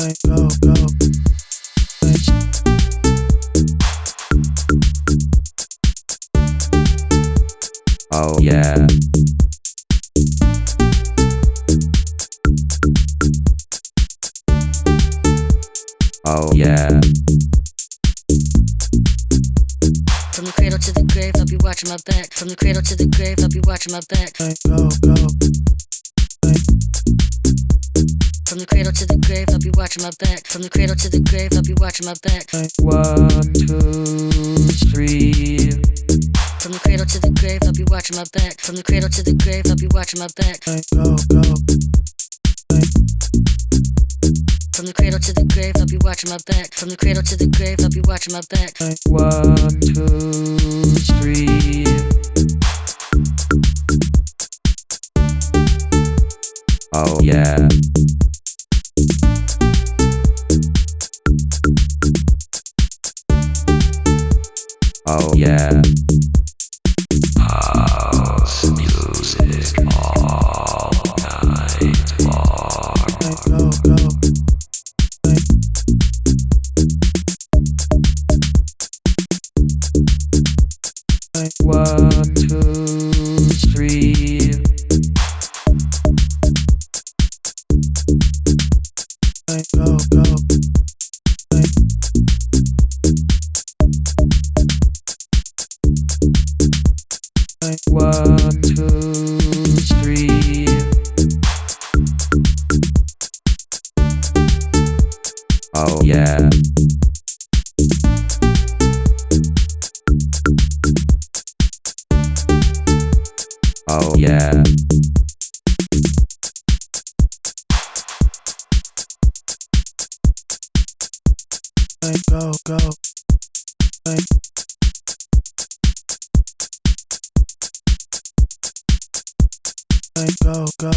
Oh yeah. Oh yeah. From the cradle to the grave, I'll be watching my back. From the cradle to the grave, I'll be watching my back. From the cradle to the grave, I'll be watching my back. From the cradle to the grave, I'll be watching my back. One, two, three. From the cradle to the grave, I'll be watching my back. From the cradle to the grave, I'll be watching my back. Go, go. From the cradle to the grave, I'll be watching my back. From the cradle to the grave, I'll be watching my back. One, two, three. Oh yeah. House all night long. One, One, two, three. Oh yeah. Oh yeah. go, go. Go, Hey, go, go.